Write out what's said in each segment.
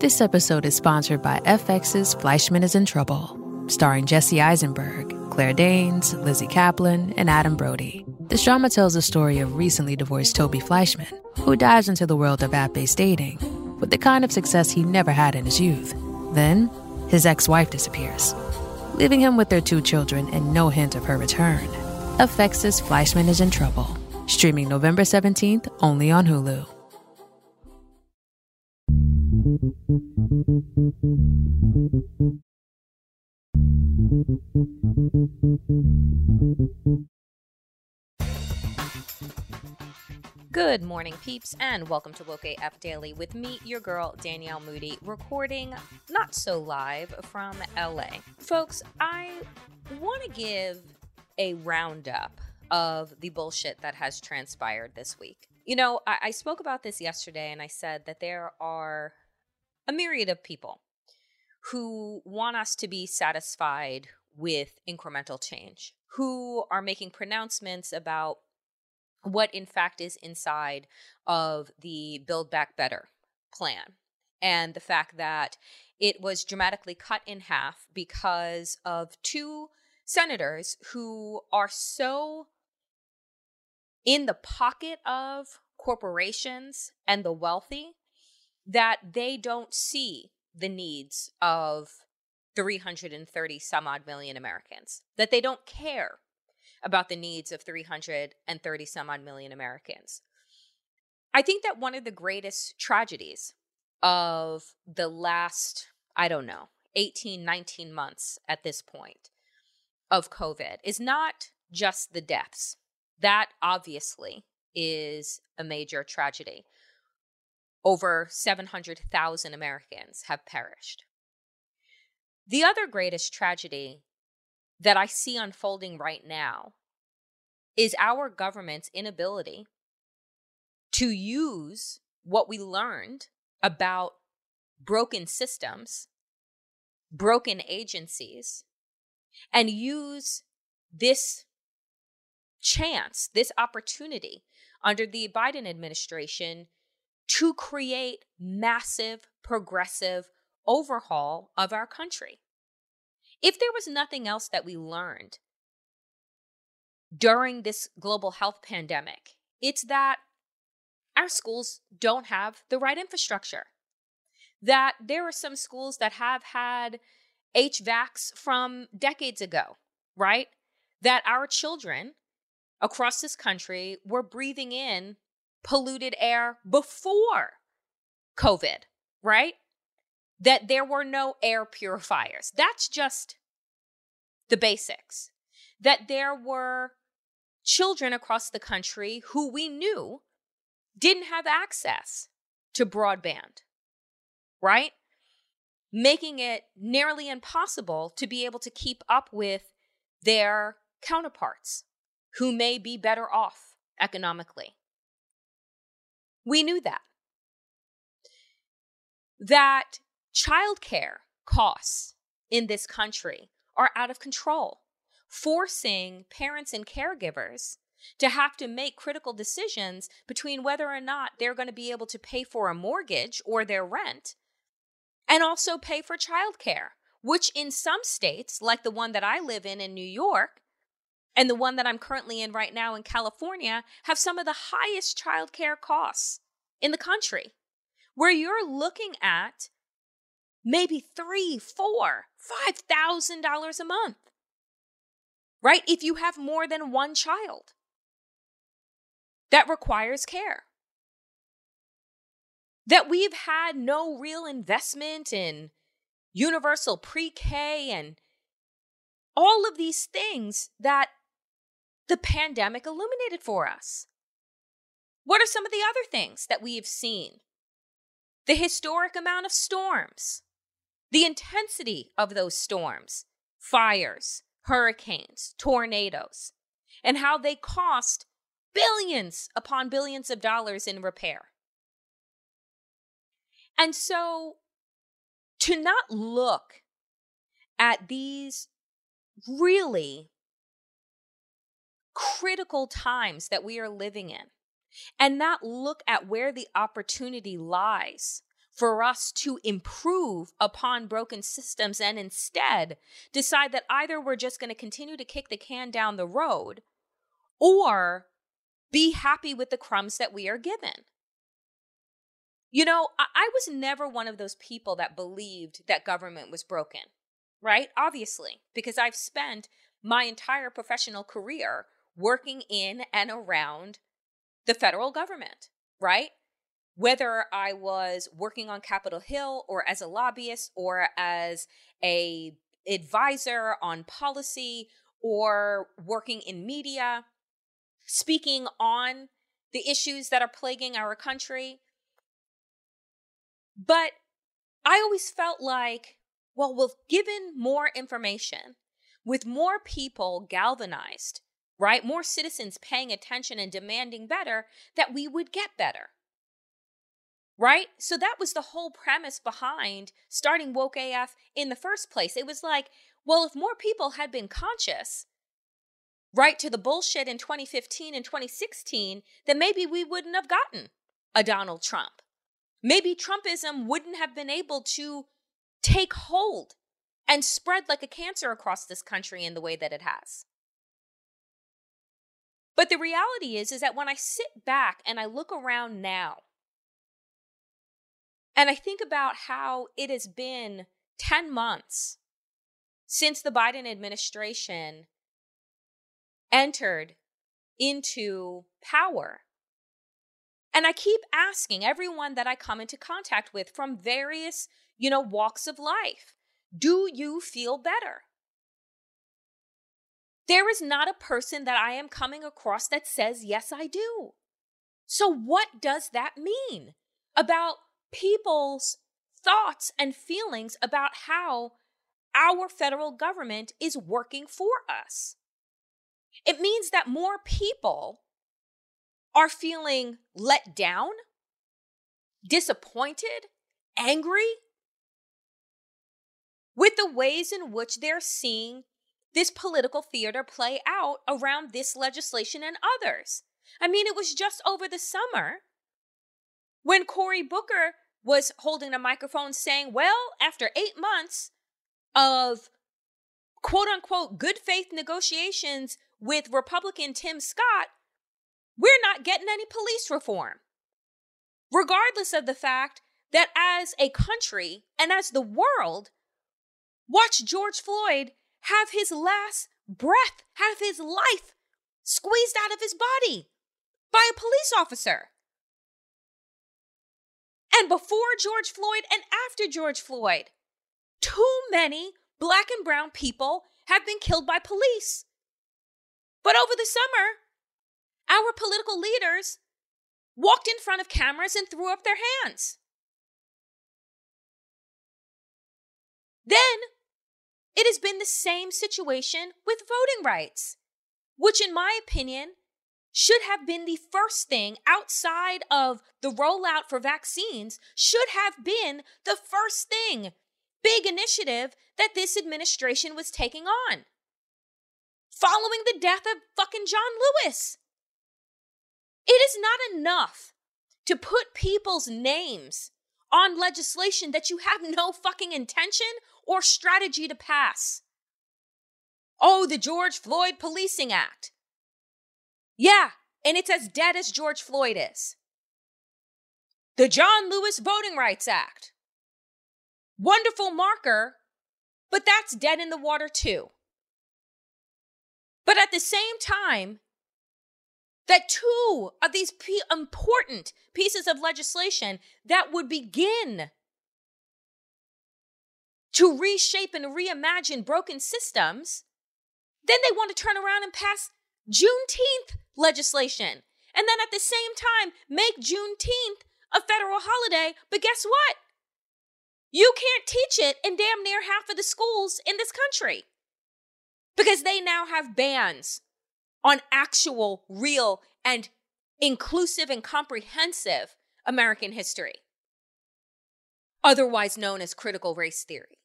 This episode is sponsored by FX's Fleishman is in Trouble, starring Jesse Eisenberg, Claire Danes, Lizzy Caplan, and Adam Brody. This drama tells the story of recently divorced Toby Fleishman, who dives into the world of app based dating with the kind of success he never had in his youth. Then, his ex wife disappears, leaving him with their two children and no hint of her return. FX's Fleishman is in Trouble, streaming November 17th only on Hulu. Good morning, peeps, and welcome to Woke AF Daily with me, your girl, Danielle Moody, recording not so live from LA. Folks, I want to give a roundup of the bullshit that has transpired this week. You know, I, I spoke about this yesterday and I said that there are a myriad of people who want us to be satisfied with incremental change, who are making pronouncements about what, in fact, is inside of the Build Back Better plan and the fact that it was dramatically cut in half because of two senators who are so in the pocket of corporations and the wealthy that they don't see the needs of 330 some odd million Americans, that they don't care about the needs of 330 some odd million Americans. I think that one of the greatest tragedies of the last, I don't know, 18, 19 months at this point of COVID is not just the deaths. That obviously is a major tragedy over 700,000 Americans have perished. The other greatest tragedy that I see unfolding right now is our government's inability to use what we learned about broken systems, broken agencies, and use this chance, this opportunity under the Biden administration to create massive progressive overhaul of our country. If there was nothing else that we learned during this global health pandemic, it's that our schools don't have the right infrastructure. That there are some schools that have had HVACs from decades ago, right? That our children across this country were breathing in polluted air before COVID, right? That there were no air purifiers. That's just the basics. That there were children across the country who we knew didn't have access to broadband, right? Making it nearly impossible to be able to keep up with their counterparts who may be better off economically. We knew that. that childcare costs in this country are out of control, forcing parents and caregivers to have to make critical decisions between whether or not they're going to be able to pay for a mortgage or their rent and also pay for childcare, which in some states, like the one that I live in in New York, and the one that I'm currently in right now in California, have some of the highest childcare costs in the country, where you're looking at maybe three, four, five thousand dollars a month. Right? If you have more than one child that requires care. That we've had no real investment in universal pre K and all of these things that the pandemic illuminated for us. What are some of the other things that we've seen? The historic amount of storms, the intensity of those storms, fires, hurricanes, tornadoes, and how they cost billions upon billions of dollars in repair. And so to not look at these really critical times that we are living in and not look at where the opportunity lies for us to improve upon broken systems and instead decide that either we're just going to continue to kick the can down the road or be happy with the crumbs that we are given. You know, I, I was never one of those people that believed that government was broken, right? Obviously, because I've spent my entire professional career working in and around the federal government, right? Whether I was working on Capitol Hill or as a lobbyist or as a advisor on policy or working in media, speaking on the issues that are plaguing our country. But I always felt like, well, with given more information, with more people galvanized, right? More citizens paying attention and demanding better, that we would get better. Right? So that was the whole premise behind starting Woke AF in the first place. It was like, well, if more people had been conscious, right to the bullshit in 2015 and 2016, then maybe we wouldn't have gotten a Donald Trump. Maybe Trumpism wouldn't have been able to take hold and spread like a cancer across this country in the way that it has. But the reality is is that when I sit back and I look around now and I think about how it has been 10 months since the Biden administration entered into power. And I keep asking everyone that I come into contact with from various, you know, walks of life, do you feel better? There is not a person that I am coming across that says, yes, I do. So, what does that mean about people's thoughts and feelings about how our federal government is working for us? It means that more people are feeling let down, disappointed, angry with the ways in which they're seeing this political theater play out around this legislation and others. I mean, it was just over the summer when Cory Booker was holding a microphone saying, well, after eight months of quote unquote good faith negotiations with Republican Tim Scott, we're not getting any police reform. Regardless of the fact that as a country and as the world, watch George Floyd have his last breath, have his life squeezed out of his body by a police officer. And before George Floyd and after George Floyd, too many black and brown people have been killed by police. But over the summer, our political leaders walked in front of cameras and threw up their hands. Then it has been the same situation with voting rights, which, in my opinion, should have been the first thing outside of the rollout for vaccines, should have been the first thing, big initiative that this administration was taking on. Following the death of fucking John Lewis. It is not enough to put people's names on legislation that you have no fucking intention or strategy to pass. Oh, the George Floyd Policing Act. Yeah, and it's as dead as George Floyd is. The John Lewis Voting Rights Act. Wonderful marker, but that's dead in the water too. But at the same time, that two of these p- important pieces of legislation that would begin to reshape and reimagine broken systems, then they want to turn around and pass Juneteenth legislation. And then at the same time, make Juneteenth a federal holiday. But guess what? You can't teach it in damn near half of the schools in this country because they now have bans on actual, real, and inclusive and comprehensive American history, otherwise known as critical race theory.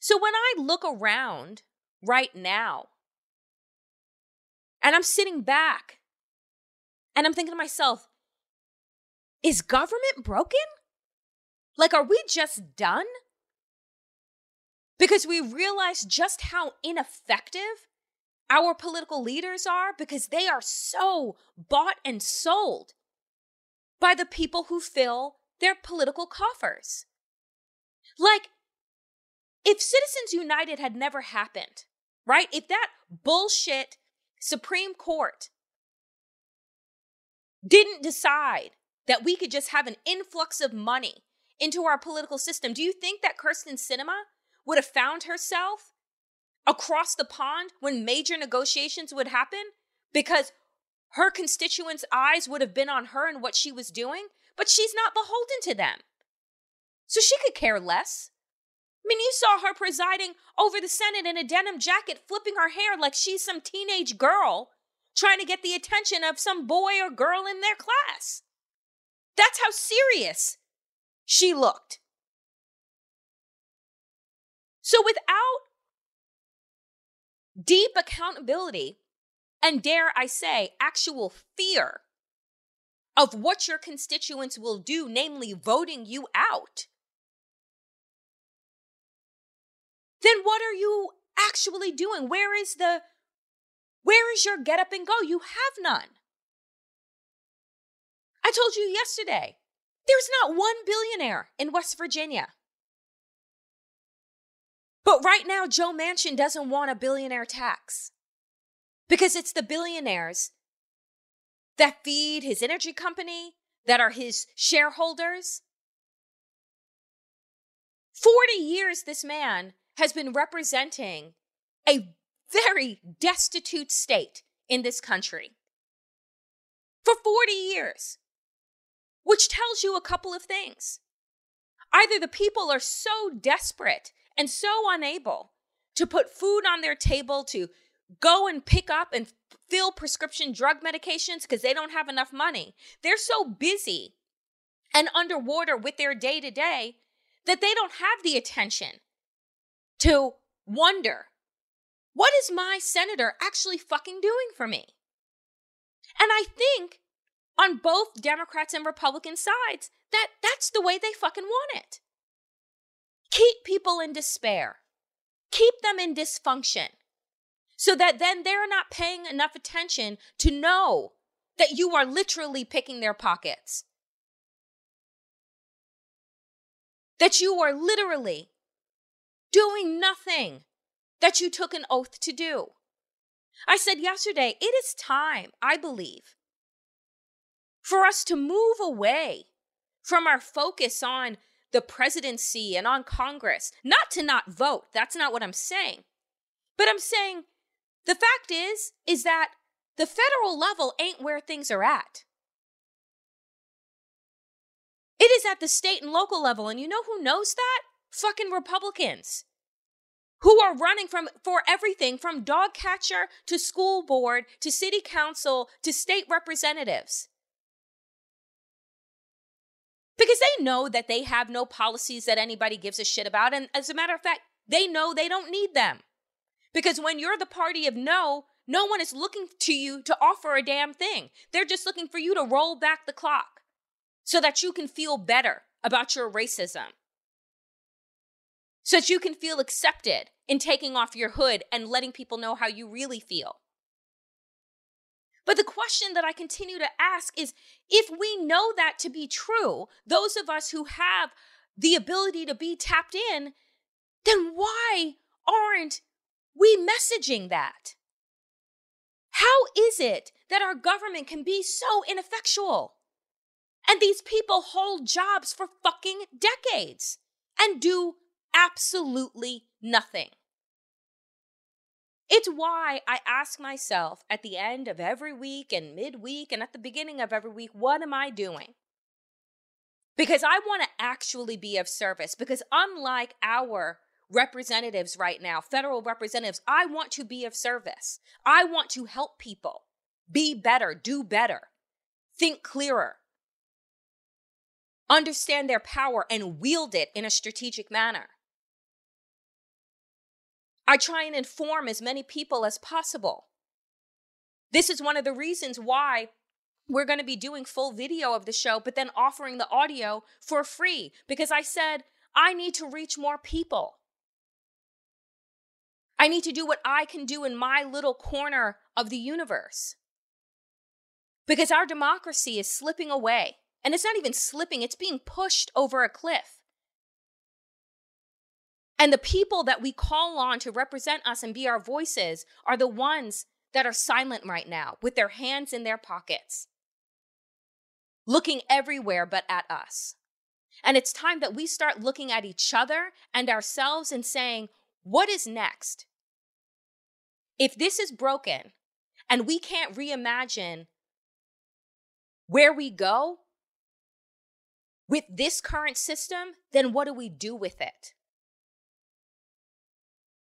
So when I look around right now and I'm sitting back and I'm thinking to myself, is government broken? Like, are we just done? Because we realize just how ineffective our political leaders are because they are so bought and sold by the people who fill their political coffers. Like, if Citizens United had never happened, right? If that bullshit Supreme Court didn't decide that we could just have an influx of money into our political system, do you think that Kyrsten Sinema would have found herself across the pond when major negotiations would happen? Because her constituents' eyes would have been on her and what she was doing, but she's not beholden to them. So she could care less. I mean, you saw her presiding over the Senate in a denim jacket, flipping her hair like she's some teenage girl trying to get the attention of some boy or girl in their class. That's how serious she looked. So, without deep accountability, and dare I say, actual fear of what your constituents will do, namely voting you out, then what are you actually doing? Where is the where is your get up and go? You have none. I told you yesterday, there's not one billionaire in West Virginia. But right now, Joe Manchin doesn't want a billionaire tax because it's the billionaires that feed his energy company, that are his shareholders. 40 years, this man has been representing a very destitute state in this country for 40 years, which tells you a couple of things. Either the people are so desperate and so unable to put food on their table to go and pick up and fill prescription drug medications because they don't have enough money. They're so busy and underwater with their day to day that they don't have the attention to wonder what is my senator actually fucking doing for me? And I think on both Democrats and Republican sides that that's the way they fucking want it. Keep people in despair. Keep them in dysfunction. So that then they're not paying enough attention to know that you are literally picking their pockets. That you are literally doing nothing that you took an oath to do. I said yesterday, it is time, I believe, for us to move away from our focus on the presidency and on Congress. Not to not vote, that's not what I'm saying. But I'm saying the fact is, is that the federal level ain't where things are at. It is at the state and local level. And you know who knows that? fucking Republicans who are running from for everything from dog catcher to school board to city council to state representatives. Because they know that they have no policies that anybody gives a shit about. And as a matter of fact, they know they don't need them. Because when you're the party of no, no one is looking to you to offer a damn thing. They're just looking for you to roll back the clock so that you can feel better about your racism. So that you can feel accepted in taking off your hood and letting people know how you really feel. But the question that I continue to ask is if we know that to be true, those of us who have the ability to be tapped in, then why aren't we messaging that? How is it that our government can be so ineffectual? And these people hold jobs for fucking decades and do absolutely nothing. It's why I ask myself at the end of every week and midweek and at the beginning of every week, what am I doing? Because I want to actually be of service. Because unlike our representatives right now, federal representatives, I want to be of service. I want to help people be better, do better, think clearer, understand their power, and wield it in a strategic manner. I try and inform as many people as possible. This is one of the reasons why we're going to be doing full video of the show, but then offering the audio for free because I said, I need to reach more people. I need to do what I can do in my little corner of the universe. Because our democracy is slipping away. And it's not even slipping, it's being pushed over a cliff. And the people that we call on to represent us and be our voices are the ones that are silent right now with their hands in their pockets, looking everywhere but at us. And it's time that we start looking at each other and ourselves and saying, what is next? If this is broken and we can't reimagine where we go with this current system, then what do we do with it?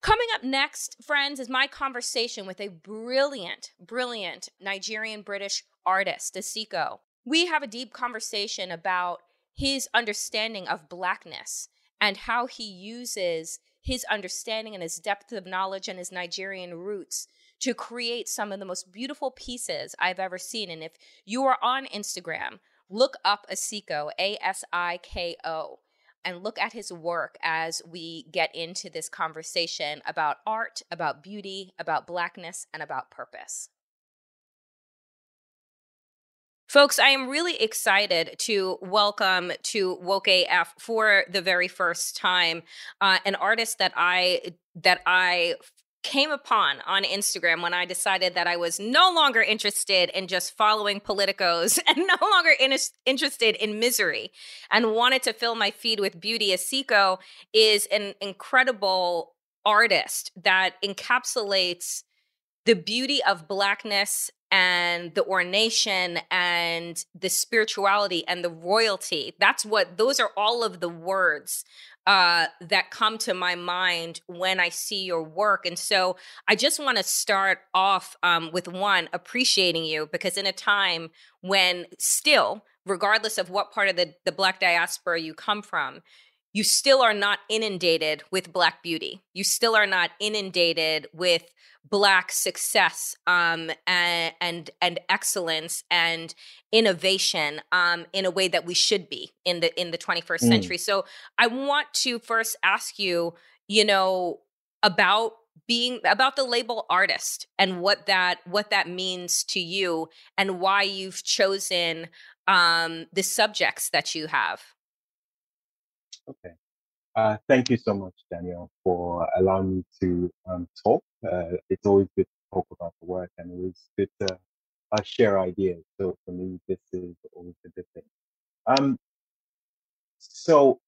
Coming up next, friends, is my conversation with a brilliant, brilliant Nigerian British artist, Asiko. We have a deep conversation about his understanding of Blackness and how he uses his understanding and his depth of knowledge and his Nigerian roots to create some of the most beautiful pieces I've ever seen. And if you are on Instagram, look up Asiko, A S I K O and look at his work as we get into this conversation about art, about beauty, about blackness, and about purpose. Folks, I am really excited to welcome to Woke AF for the very first time uh, an artist that I that I came upon on Instagram when I decided that I was no longer interested in just following politicos and no longer in- interested in misery and wanted to fill my feed with beauty. Asiko is an incredible artist that encapsulates the beauty of blackness and the ornation and the spirituality and the royalty. That's what those are all of the words uh, that come to my mind when I see your work. And so I just want to start off um, with one, appreciating you because in a time when still, regardless of what part of the, the Black diaspora you come from, you still are not inundated with Black beauty. You still are not inundated with black success um, and, and and excellence and innovation um, in a way that we should be in the in the 21st mm. century. So I want to first ask you, you know, about being about the label artist and what that what that means to you and why you've chosen um, the subjects that you have. Okay. Uh, thank you so much, Danielle, for allowing me to um, talk. Uh, it's always good to talk about the work and it's good to uh, share ideas. So for me, this is always a good thing. Um, so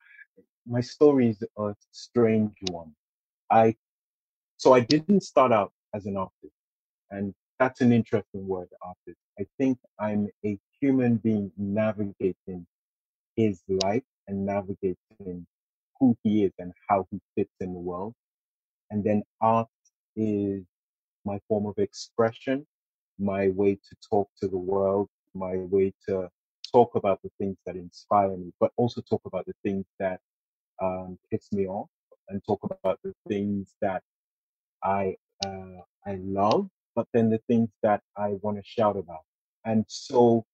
my story is a strange one. I so I didn't start out as an artist, and that's an interesting word, artist. I think I'm a human being navigating his life and navigating who he is and how he fits in the world. and then art is my form of expression, my way to talk to the world, my way to talk about the things that inspire me, but also talk about the things that um, piss me off and talk about the things that I uh, I love, but then the things that I want to shout about. And so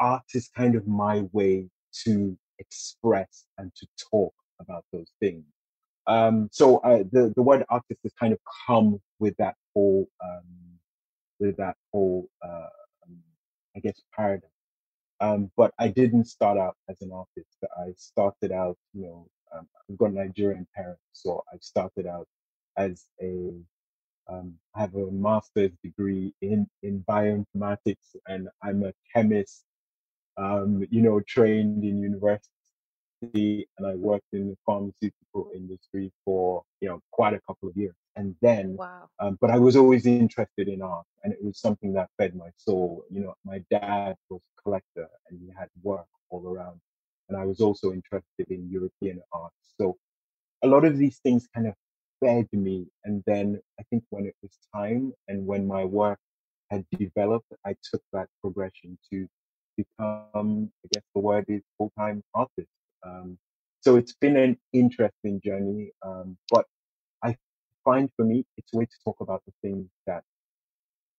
art is kind of my way to express and to talk about those things. Um, so uh, the the word artist has kind of come with that whole um, with that whole uh, um, I guess paradigm. Um, but I didn't start out as an artist. I started out, you know, um, I've got Nigerian parents, so I started out as a um, I have a master's degree in in bioinformatics, and I'm a chemist. Um, you know, trained in university, and I worked in the pharmaceutical industry for you know quite a couple of years. And then, Wow. um, but I was always interested in art, and it was something that fed my soul. You know, my dad was a collector, and he had work all around, and I was also interested in European art. So a lot of these things kind of fed me. And then I think when it was time and when my work had developed, I took that progression to become, I guess the word is full time artist. Um, so it's been an interesting journey. Um, but I find for me, it's a way to talk about the things that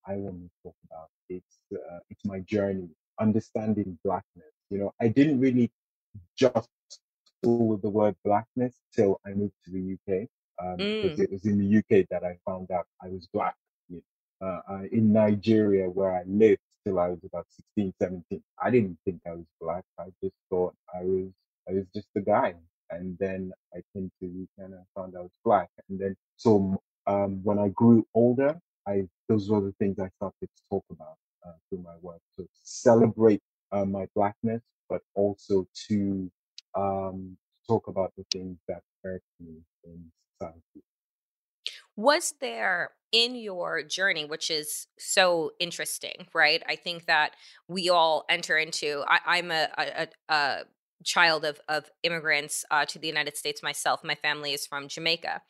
I want to talk about. It's, uh, it's my journey, understanding blackness. You know, I didn't really just with the word blackness till I moved to the UK. Um, Mm. it was in the UK that I found out I was black. You know. uh, I, in Nigeria, where I lived till I was about 16, 17, I didn't think I was black. I just thought I was, I was just a guy. And then I came to UK and found I was black. And then, so, um, when I grew older, I, those were the things I started to talk about, uh, through my work to celebrate, uh, my blackness, but also to, um, talk about the things that hurt me in society. Was there in your journey, which is so interesting, right? I think that we all enter into. I, I'm a, a, a, a child of of immigrants uh, to the United States myself. My family is from Jamaica,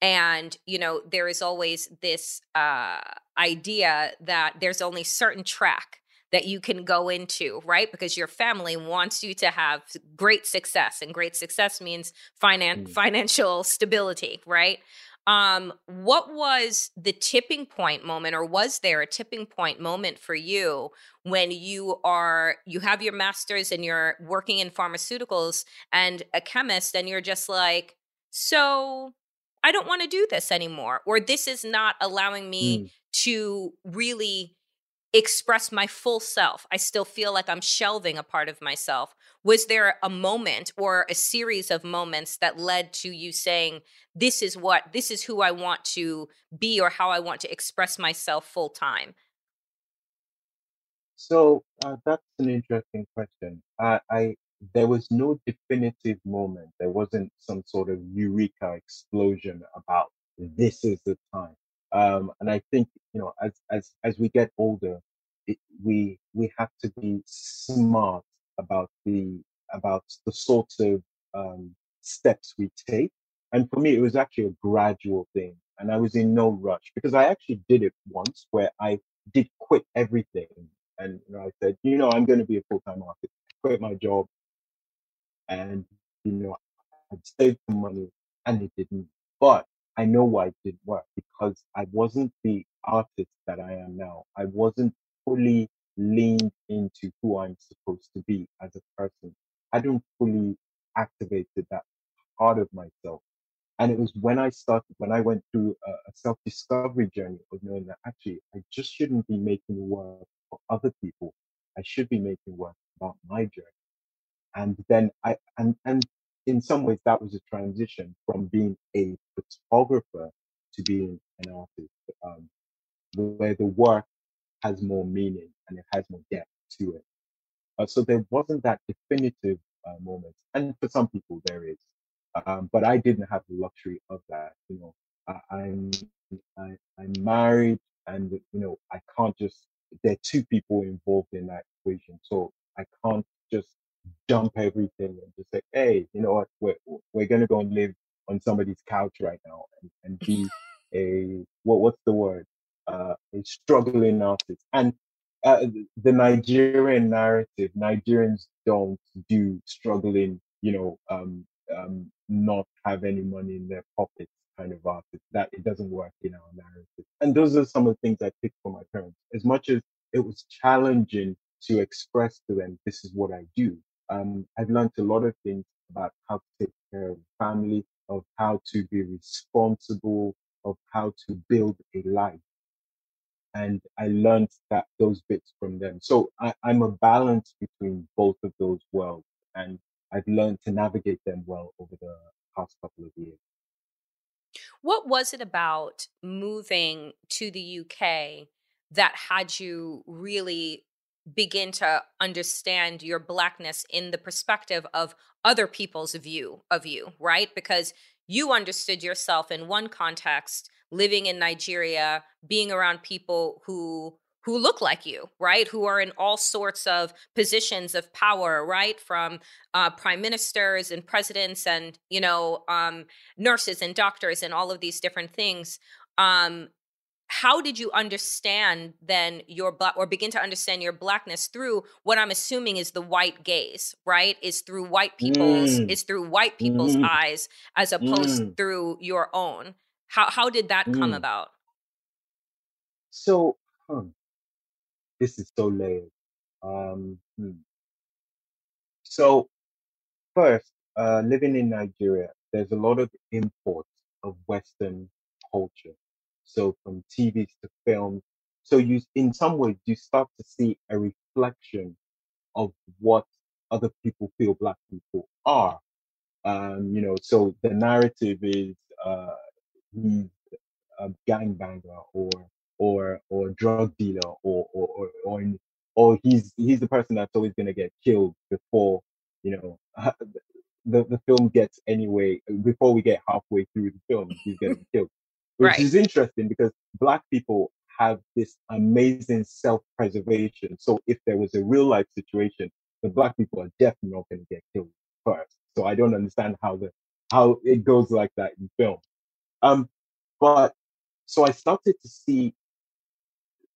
and you know there is always this uh, idea that there's only certain track that you can go into, right? Because your family wants you to have great success, and great success means finan- Mm. financial stability, right? Um what was the tipping point moment or was there a tipping point moment for you when you are you have your masters and you're working in pharmaceuticals and a chemist and you're just like so i don't want to do this anymore or this is not allowing me Mm. to really express my full self. I still feel like I'm shelving a part of myself. Was there a moment or a series of moments that led to you saying, this is what, this is who I want to be or how I want to express myself full time? So uh, that's an interesting question. I, I there was no definitive moment. There wasn't some sort of eureka explosion about this is the time. Um, and I think you know, as as as we get older, it, we we have to be smart about the about the sorts of um, steps we take. And for me, it was actually a gradual thing, and I was in no rush because I actually did it once where I did quit everything and you know, I said, you know, I'm going to be a full time artist. Quit my job, and you know, I saved some money, and it didn't. But I know why it didn't work because I wasn't the artist that I am now. I wasn't fully leaned into who I'm supposed to be as a person. I don't fully activated that part of myself. And it was when I started, when I went through a, a self discovery journey of knowing that actually I just shouldn't be making work for other people. I should be making work about my journey. And then I, and, and in some ways that was a transition from being a photographer to being an artist, um, where the work has more meaning and it has more depth to it. Uh, so there wasn't that definitive uh, moment, and for some people there is, um, but I didn't have the luxury of that. You know, I, I'm I, I'm married, and you know I can't just. There are two people involved in that equation, so I can't just dump everything and just say, hey, you know what, we're we're gonna go and live on somebody's couch right now and, and be a what what's the word uh, a struggling artist and uh, the Nigerian narrative Nigerians don't do struggling you know um, um, not have any money in their pockets kind of artist. That it doesn't work in our narrative. And those are some of the things I picked from my parents. As much as it was challenging to express to them this is what I do um, I've learned a lot of things about how to take care of family, of how to be responsible, of how to build a life. And I learned that those bits from them. So I, I'm a balance between both of those worlds. And I've learned to navigate them well over the past couple of years. What was it about moving to the UK that had you really begin to understand your blackness in the perspective of other people's view of you, right? Because you understood yourself in one context, living in Nigeria, being around people who who look like you, right? Who are in all sorts of positions of power, right? From uh, prime ministers and presidents and you know um, nurses and doctors and all of these different things. Um, how did you understand then your black or begin to understand your blackness through what i'm assuming is the white gaze right is through white people's mm. is through white people's mm. eyes as opposed mm. through your own how how did that come mm. about so hmm, this is so layered um hmm. so first uh living in nigeria there's a lot of imports of western culture so from TVs to films. So you, in some ways, you start to see a reflection of what other people feel black people are. Um, you know, so the narrative is uh, he's a gangbanger or or or drug dealer or or or or, in, or he's he's the person that's always going to get killed before you know the the film gets anyway before we get halfway through the film he's getting killed which right. is interesting because black people have this amazing self-preservation. So if there was a real life situation, the black people are definitely not going to get killed first. So I don't understand how the how it goes like that in film. Um, but so I started to see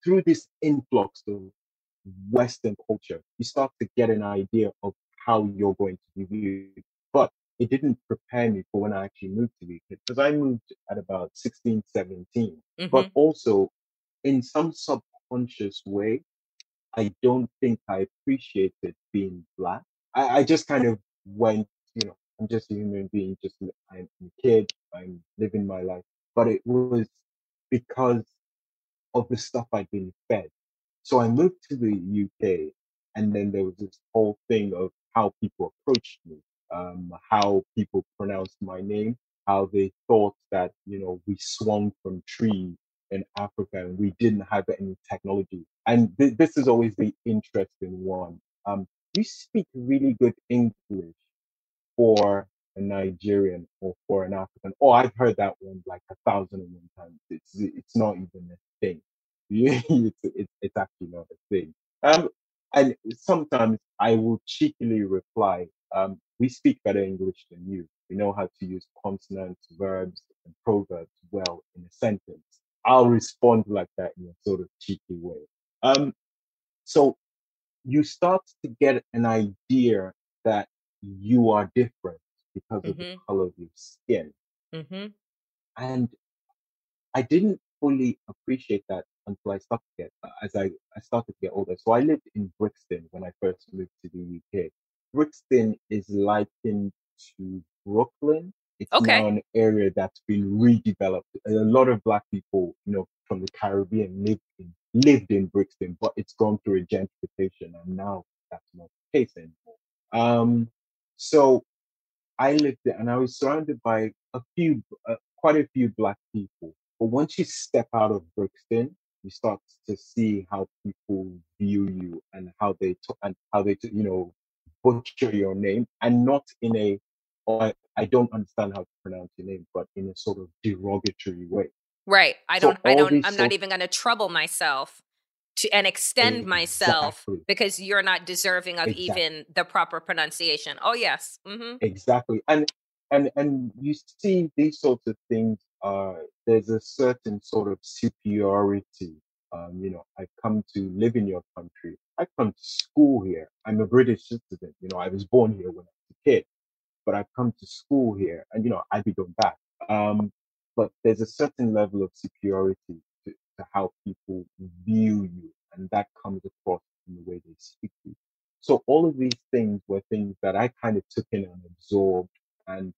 through this influx of Western culture, you start to get an idea of how you're going to be viewed. But it didn't prepare me for when I actually moved to the UK because I moved at about 16, 17. Mm-hmm. But also, in some subconscious way, I don't think I appreciated being black. I, I just kind of went, you know, I'm just a human being, just I'm a kid, I'm living my life. But it was because of the stuff I'd been fed. So I moved to the UK, and then there was this whole thing of how people approached me um, how people pronounced my name, how they thought that, you know, we swung from tree in Africa and we didn't have any technology. And th- this is always the interesting one. Um, you speak really good English for a Nigerian or for an African. Oh, I've heard that one like a thousand and one times. It's it's not even a thing. it's, it's, actually not a thing. Um, and sometimes I will cheekily reply, um, we speak better English than you. We know how to use consonants, verbs, and proverbs well in a sentence. I'll respond like that in a sort of cheeky way. Um, so you start to get an idea that you are different because of mm-hmm. the color of your skin. Mm-hmm. And I didn't fully appreciate that until I started to get, as I, I started to get older. So I lived in Brixton when I first moved to the UK. Brixton is likened to Brooklyn. It's okay. now an area that's been redeveloped. A lot of black people, you know, from the Caribbean lived in lived in Brixton, but it's gone through a gentrification, and now that's not the case anymore. Um, so I lived there, and I was surrounded by a few, uh, quite a few black people. But once you step out of Brixton, you start to see how people view you and how they talk and how they, you know, butcher your name and not in a or I, I don't understand how to pronounce your name, but in a sort of derogatory way. Right. I don't I don't I'm not even gonna trouble myself to and extend exactly. myself because you're not deserving of exactly. even the proper pronunciation. Oh yes. Mm-hmm. Exactly. And and and you see these sorts of things. Uh, there's a certain sort of superiority. Um, you know, I come to live in your country. I come to school here. I'm a British citizen. You know, I was born here when I was a kid, but I've come to school here, and you know, I be going back. Um, but there's a certain level of superiority to, how people view you, and that comes across in the way they speak to you. So all of these things were things that I kind of took in and absorbed. And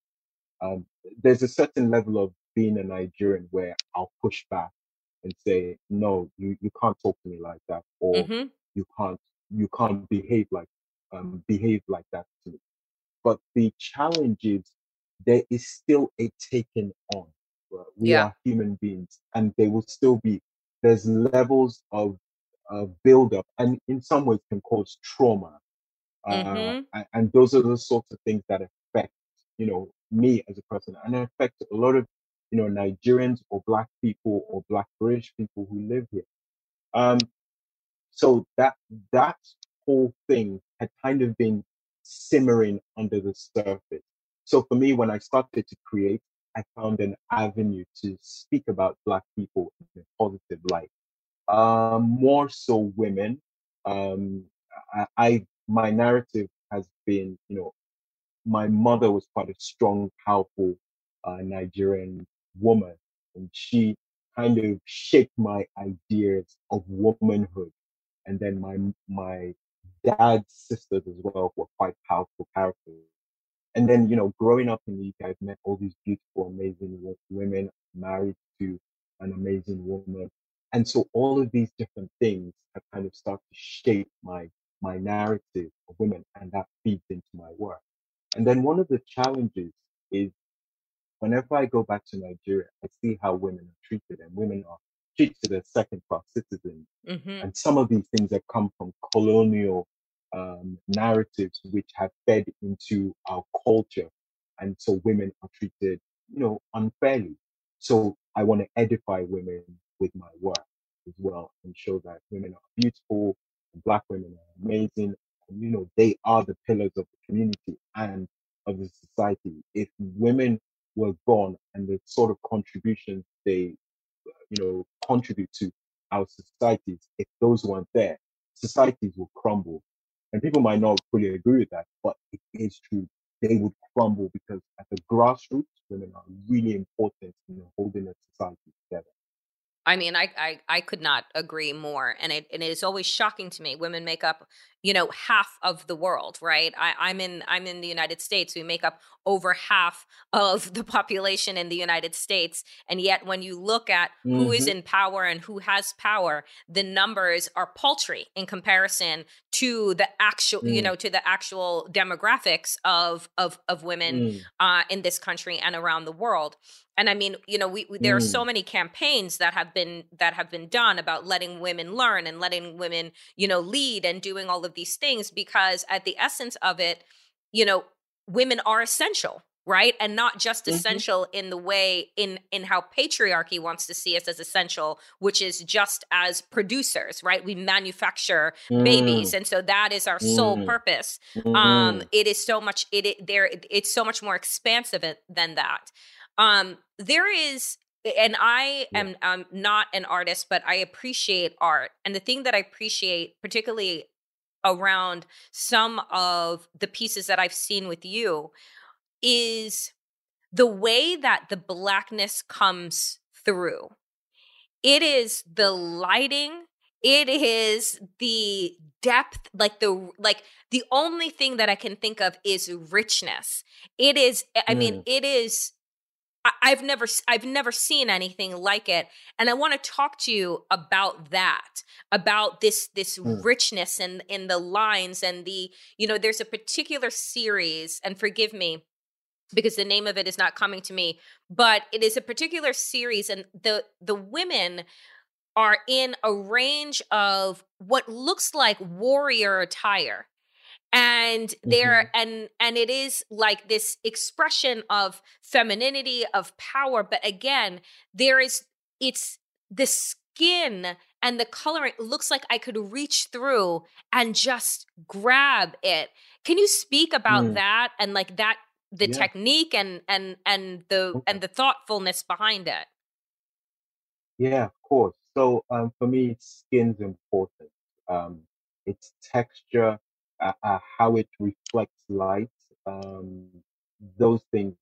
um, there's a certain level of being a Nigerian where I'll push back and say, no, you, you can't talk to me like that, or Mm-hmm. you can't you can't behave like um, behave like that to me. But the challenge is there is still a taking on. Right? We Yeah. are human beings, and they will still be. There's levels of uh, build up, and in some ways can cause trauma. Uh, Mhm. and, and those are the sorts of things that affect, you know, me as a person, and affect a lot of, you know, Nigerians or Black people or Black British people who live here. Um, so that that whole thing had kind of been simmering under the surface. So for me, when I started to create, I found an avenue to speak about Black people in a positive light. Um, more so women. Um, I, I my narrative has been, you know, my mother was quite a strong, powerful uh, Nigerian woman, and she kind of shaped my ideas of womanhood. And then my my dad's sisters as well were quite powerful characters. And then, you know, growing up in the UK, I've met all these beautiful, amazing women, married to an amazing woman. And so all of these different things have kind of started to shape my my narrative of women, and that feeds into my work. And then one of the challenges is whenever I go back to Nigeria, I see how women are treated, and women are treated as second class citizens. Mm-hmm. And some of these things have come from colonial um, narratives which have fed into our culture. And so women are treated, you know, unfairly. So I want to edify women with my work as well and show that women are beautiful, black women are amazing, and you know, they are the pillars of the community and of the society. If women were gone and the sort of contributions they you know, contribute to our societies, if those weren't there, societies will crumble. And people might not fully agree with that, but it is true. They would crumble because at the grassroots, women are really important in holding together. I mean, I, I I could not agree more, and it and it is always shocking to me. Women make up, you know, half of the world, right? I, I'm in I'm in the United States. We make up over half of the population in the United States, and yet when you look at who is hmm in power and who has power, the numbers are paltry in comparison to the actual, you Mm, know, to the actual demographics of of of women mm, uh, in this country and around the world. And I mean, you know, we, we there are so mm, many campaigns that have been that have been done about letting women learn and letting women, you know, lead and doing all of these things because at the essence of it, you know, women are essential, right? And not just hmm essential in the way in in how patriarchy wants to see us as essential, which is just as producers, right? We manufacture babies, mm, and so that is our sole mm, purpose. Um mm, it is so much it, it there it- it's so much more expansive than that um there is and i am um, not an artist but i appreciate art and the thing that i appreciate particularly around some of the pieces that i've seen with you is the way that the blackness comes through. It is the lighting it is the depth like the like the only thing that i can think of is richness. It is i mean Mm, it is i've never i've never seen anything like it and i want to talk to you about that about this this mm, richness and in the lines and the you know there's a particular series and forgive me because the name of it is not coming to me but it is a particular series and the the women are in a range of what looks like warrior attire and hmm there and and it is like this expression of femininity of power but again there is it's the skin and the coloring looks like i could reach through and just grab it can you speak about mm. that and like that the Yeah. technique and and and the Okay. and the thoughtfulness behind it. Yeah, of course. So um, for me, skin's important. Um, its texture, uh, uh, how it reflects light, um, those things,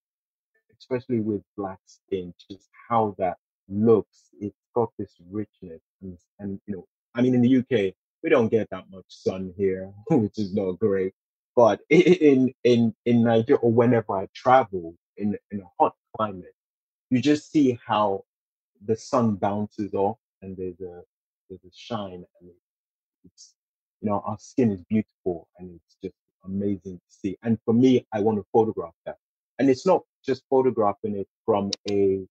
especially with black skin, just how that looks. It's got this richness, and, and you know, I mean, in the UK, we don't get that much sun here, which is not great. But in in in Nigeria, or whenever I travel in in a hot climate, you just see how the sun bounces off and there's a there's a shine and it's you know our skin is beautiful and it's just amazing to see and for me i want to photograph that and it's not just photographing it from a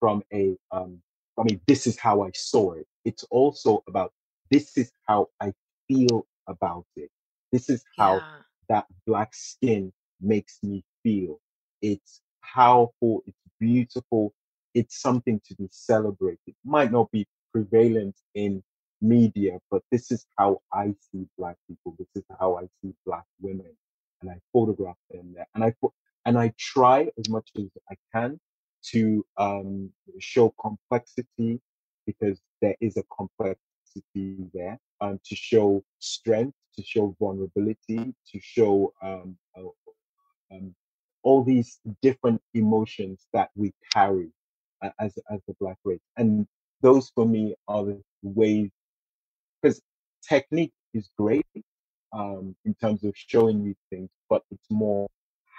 from a um I mean this is how I saw it. It's also about this is how I feel about it. This is how Yeah. that black skin makes me feel. It's powerful, it's beautiful, it's something to be celebrated. Might not be prevalent in media, but this is how I see black people. This is how I see black women. And I photograph them there. And I and I try as much as I can to um, show complexity because there is a complexity there, um, to show strength, to show vulnerability, to show um, um, all these different emotions that we carry uh, as as the black race, and those for me are the ways because technique is great um, in terms of showing these things, but it's more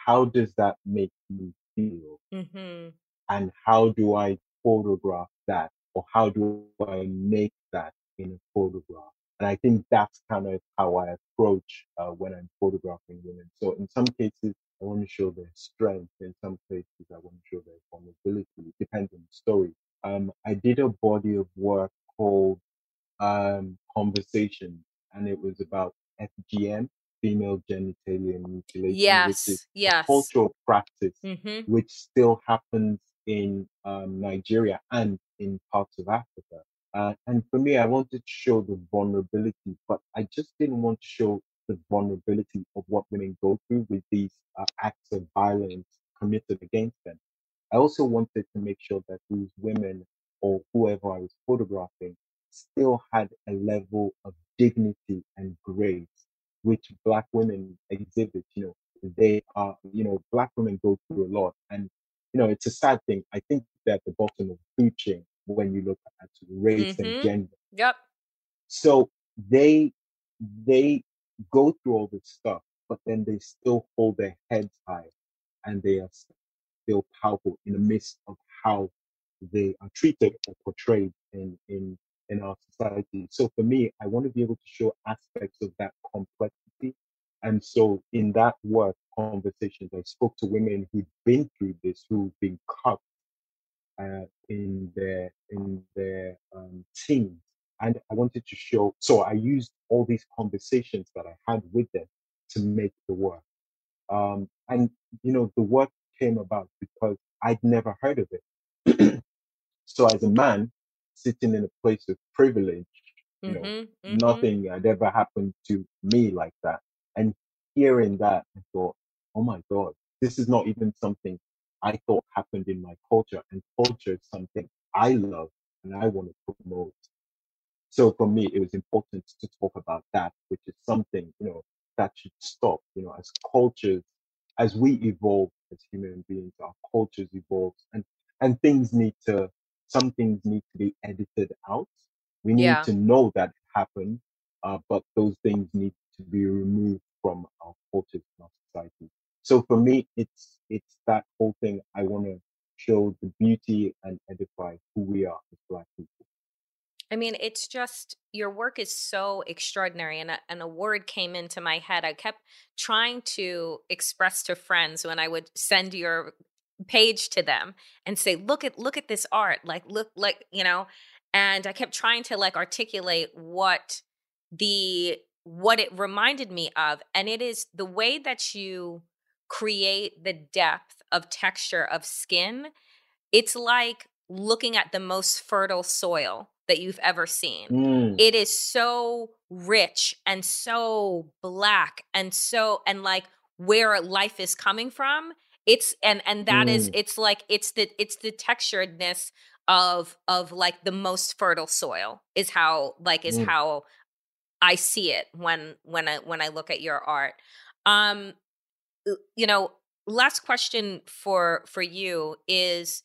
how does that make me feel? Mm-hmm. and how do I photograph that or how do I make that in a photograph? And I think that's kind of how I approach uh, when I'm photographing women. So in some cases, I want to show their strength. In some cases, I want to show their vulnerability. It depends on the story. Um, I did a body of work called um, Conversation, and it was about FGM, female genitalia mutilation, which is Yes. Yes. cultural practice Mm-hmm. which still happens in um, Nigeria and in parts of Africa. Uh, and for me, I wanted to show the vulnerability, but I just didn't want to show the vulnerability of what women go through with these uh, acts of violence committed against them. I also wanted to make sure that these women or whoever I was photographing still had a level of dignity and grace, which Black women exhibit. You know, they are, you know, Black women go through a lot. And, you know, it's a sad thing. I think they're at the bottom of chain when you look at race and Mhm. gender. Yep. So they they go through all this stuff, but then they still hold their heads high and they are still powerful in the midst of how they are treated or portrayed in in in our society. So for me, I want to be able to show aspects of that complexity. And so in that work, conversations, I spoke to women who'd been through this, who've been cut uh, in their in their um, teens, and I wanted to show. So I used all these conversations that I had with them to make the work. Um, and you know, the work came about because I'd never heard of it. so as a man sitting in a place of privilege, you know, Mm-hmm. Mm-hmm. nothing had ever happened to me like that. And hearing that, I thought, oh my God, this is not even something I thought happened in my culture. And culture is something I love and I want to promote. So for me, it was important to talk about that, which is something, you know, that should stop, you know, as cultures, as we evolve as human beings, our cultures evolve and, and things need to, some things need to be edited out. We need Yeah. to know that it happened, uh, but those things need to be removed from our cultures and our society. So for me, it's, it's that whole thing. I want to show the beauty and edify who we are as Black people. I mean, it's just your work is so extraordinary, and a, and a word came into my head. I kept trying to express to friends when I would send your page to them and say, "Look at look at this art, like look like you know," and I kept trying to like articulate what the what it reminded me of, and it is the way that you create the depth of texture of skin it's like looking at the most fertile soil that you've ever seen. Mm. It is so rich and so black and so and like where life is coming from it's and and that is Mm, it's like it's the it's the texturedness of of like the most fertile soil is how like is mm, how i see it when when i when i look at your art. Um you know last question for for you is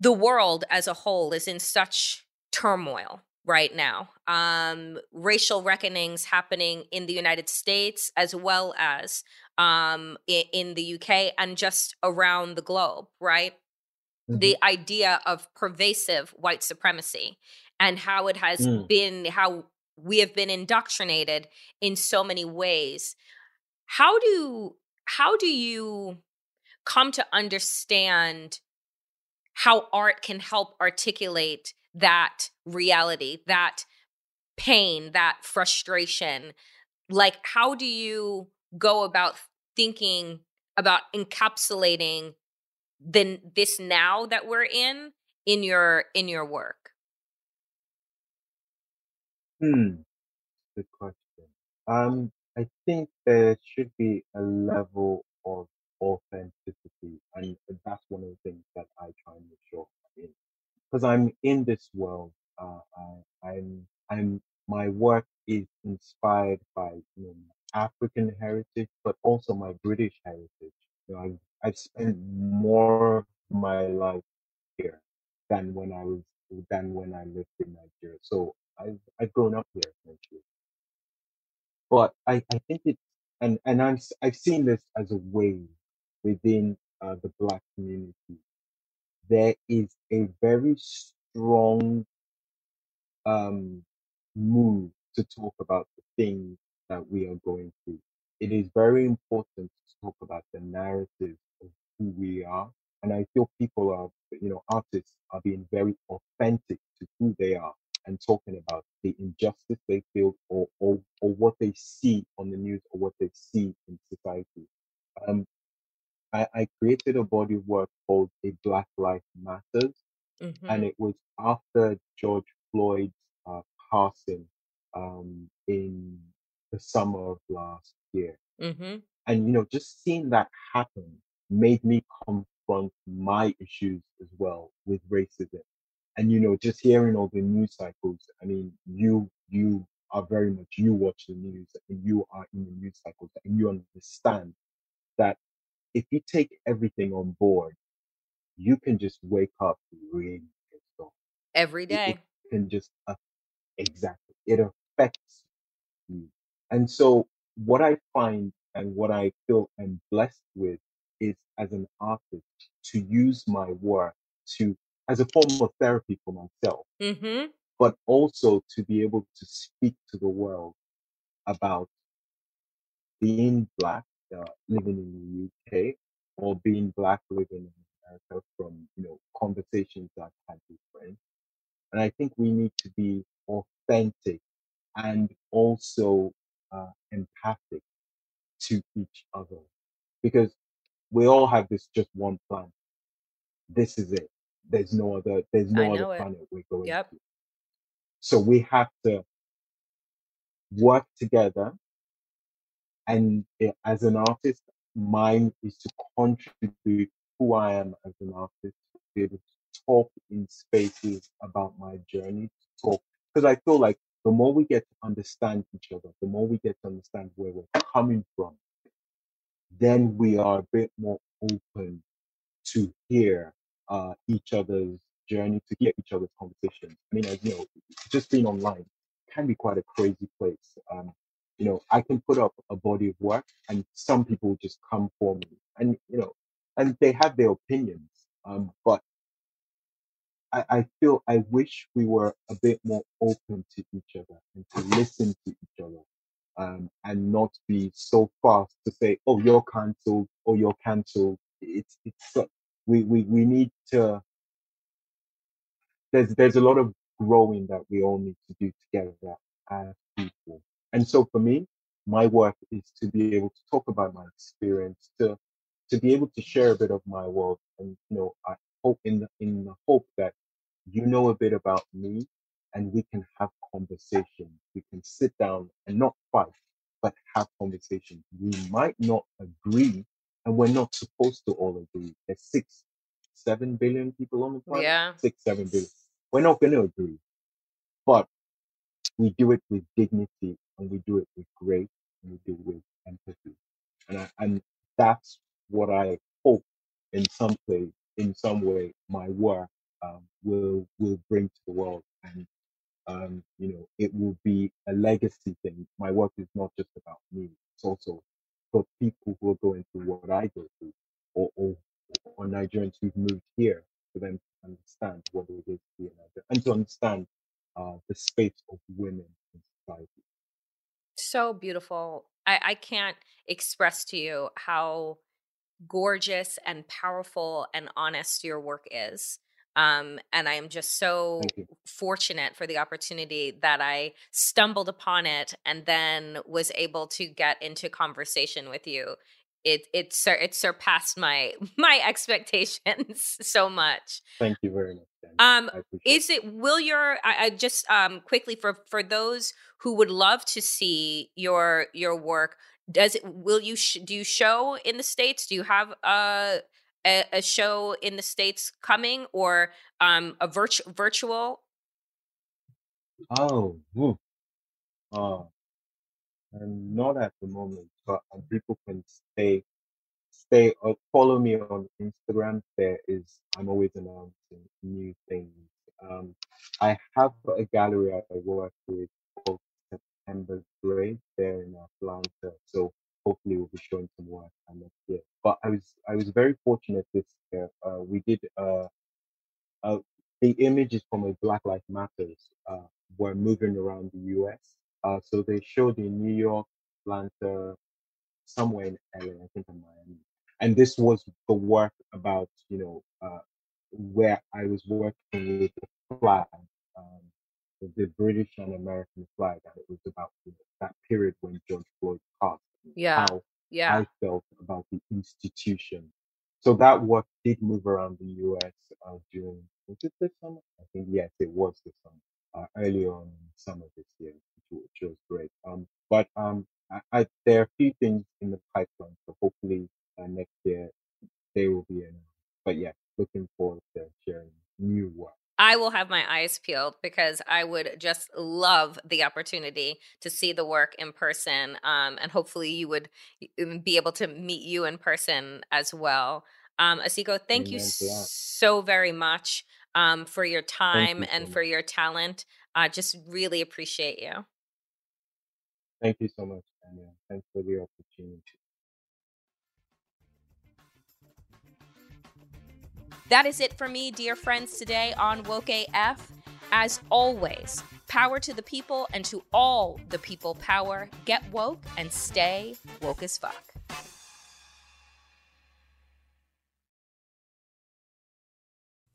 the world as a whole is in such turmoil right now. Um, racial reckonings happening in the United States as well as um, in, in the UK and just around the globe, right? mhm, The idea of pervasive white supremacy and how it has mm. been, how we have been indoctrinated in so many ways. How do how do you come to understand how art can help articulate that reality, that pain, that frustration. Like, how do you go about thinking about encapsulating the this now that we're in in your in your work? Hmm, good question. Um, I think there should be a level of authenticity, and that's one of the things that I try and make sure I'm in. Because I'm in this world, uh, I, I'm, I'm, my work is inspired by, you know, African heritage, but also my British heritage. You know, I've, I've spent more of my life here than when I was, than when I lived in Nigeria. So I've, I've grown up here, essentially. But I, I think it's, and, and I'm, I've seen this as a wave within uh, the Black community. There is a very strong um, move to talk about the things that we are going through. It is very important to talk about the narrative of who we are. And I feel people are, you know, artists are being very authentic to who they are and talking about the injustice they feel or, or, or what they see on the news or what they see in society. Um, I, I created a body of work called A Black Life Matters Mm-hmm. and it was after George Floyd's uh, passing um, in the summer of last year. Mm-hmm. And you know, just seeing that happen made me confront my issues as well with racism. And you know, just hearing all the news cycles. I mean, you you are very much you watch the news and you are in the news cycles and you understand that if you take everything on board, you can just wake up really pissed Every it, it can just uh, exactly it affects you. And so what i find and what i feel i'm blessed with is as an artist to use my work to as a form of therapy for myself Mm-hmm. but also to be able to speak to the world about being black uh, living in the uk or being black living in america from you know conversations i've had with friends and i think we need to be authentic and also uh, empathic to each other because we all have this just one planet. This is it. There's no other. There's no other it. planet we're going Yep. to. So we have to work together. And eh, as an artist, mine is to contribute who I am as an artist, to be able to talk in spaces about my journey, to talk because I feel like the more we get to understand each other, the more we get to understand where we're coming from then we are a bit more open to hear uh, each other's journey, to hear each other's conversations. I mean, as you know, just being online can be quite a crazy place. Um, you know, I can put up a body of work, and some people just come for me, and you know, and they have their opinions. Um, but I, I feel I wish we were a bit more open to each other and to listen to each other um, and not be so fast to say, "Oh, you're cancelled," or "You're cancelled." It's it's we we we need to. There's there's a lot of growing that we all need to do together as people. And so for me, my work is to be able to talk about my experience, to to be able to share a bit of my world, and you know, I hope in the, in the hope that you know a bit about me, and we can have conversations. We can sit down and not fight, but have conversations. We might not agree, and we're not supposed to all agree. There's six, seven billion people on the planet. Yeah. Six, seven billion. We're not going to agree, but we do it with dignity, and we do it with grace, and we do it with empathy, and I, and that's what I hope in some place, in some way, my work um, will will bring to the world, and um, you know, it will be a legacy thing. My work is not just about me; it's also for people who are going through what I go through, or or, or Nigerians who've moved here, for them to understand what it is to be a Nigerian, and to understand uh, the space of women in society. So beautiful. I, I can't express to you how gorgeous and powerful and honest your work is. Um, and I am just so fortunate for the opportunity that I stumbled upon it and then was able to get into conversation with you. It it sur- it surpassed my my expectations so much. Thank you very much. Um, is it will your I, I just um quickly for for those who would love to see your your work does it will you sh- do you show in the states do you have a a, a show in the states coming or um a virtu- virtual Oh, woo. Uh, and not at the moment, um, people can stay, stay, uh, follow me on Instagram. There is, I'm always announcing new things. Um, I have a gallery I work with called September Gray there in Atlanta. So hopefully we'll be showing some work next year. But I was, I was very fortunate this year. Uh, we did, uh, uh, the images from a Black Lives Matters uh, were moving around the U.S. Uh, so they showed in New York, Atlanta, somewhere in LA, I think in Miami. And this was the work about, you know, uh, where I was working with the flag, um, the British and American flag, and it was about you know, that period when George Floyd passed, Yeah. how yeah I felt about the institution. So that work did move around the US uh, during, was it this summer? I think, yes, it was this summer, uh, earlier on in summer this year, which, which was great. Um, but um, I, there are a few things in the pipeline, so hopefully uh, next year they will be announced. But yeah, looking forward to sharing new work. I will have my eyes peeled because I would just love the opportunity to see the work in person. Um, and hopefully, you would be able to meet you in person as well. Um, Asiko, thank you Amen that. so very much um, for your time you so and for your talent. I just really appreciate you. Thank you so much, Danielle. Thanks for the opportunity. That is it for me, dear friends, today on Woke AF. As always, power to the people and to all the people power. Get woke and stay woke as fuck.